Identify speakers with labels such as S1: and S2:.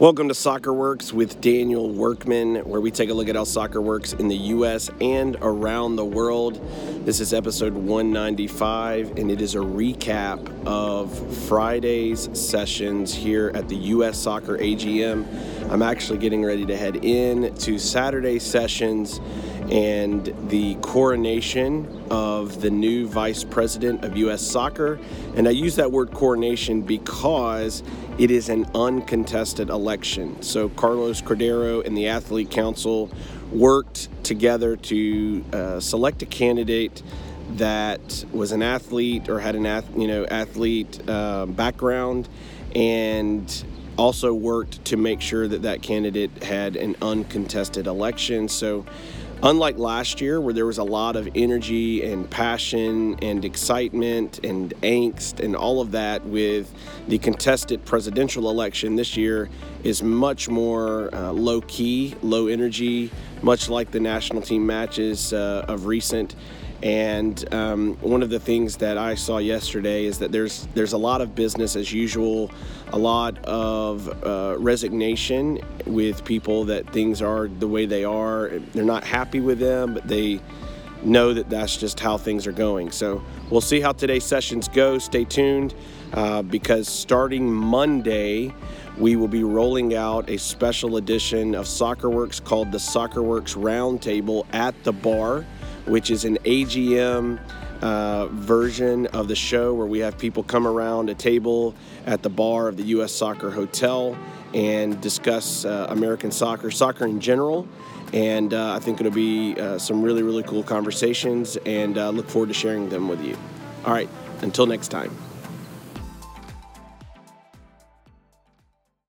S1: Welcome to Soccer Works with Daniel Workman, where we take a look at how soccer works in the U.S. and around the world. This is episode 195, and it is a recap of Friday's sessions here at the U.S. Soccer AGM. I'm actually getting ready to head in to Saturday's sessions and the coronation of the new vice president of U.S. Soccer. And I use that word coronation because it is an uncontested election. So Carlos Cordeiro and the Athlete Council worked together to uh, select a candidate that was an athlete or had an you know athlete uh, background and also worked to make sure that that candidate had an uncontested election. So Unlike last year, where there was a lot of energy and passion and excitement and angst and all of that with the contested presidential election, this year is much more uh, low key, low energy, much like the national team matches uh, of recent. And um, one of the things that I saw yesterday is that there's there's a lot of business as usual, a lot of uh, resignation with people that things are the way they are. They're not happy with them, but they know that that's just how things are going. So we'll see how today's sessions go. Stay tuned uh, because starting Monday, we will be rolling out a special edition of SoccerWorks called the SoccerWorks Roundtable at the bar which is an AGM uh, version of the show where we have people come around a table at the bar of the U.S. Soccer Hotel and discuss uh, American soccer, soccer in general. And uh, I think it'll be uh, some really, really cool conversations and uh, look forward to sharing them with you. All right, until next time.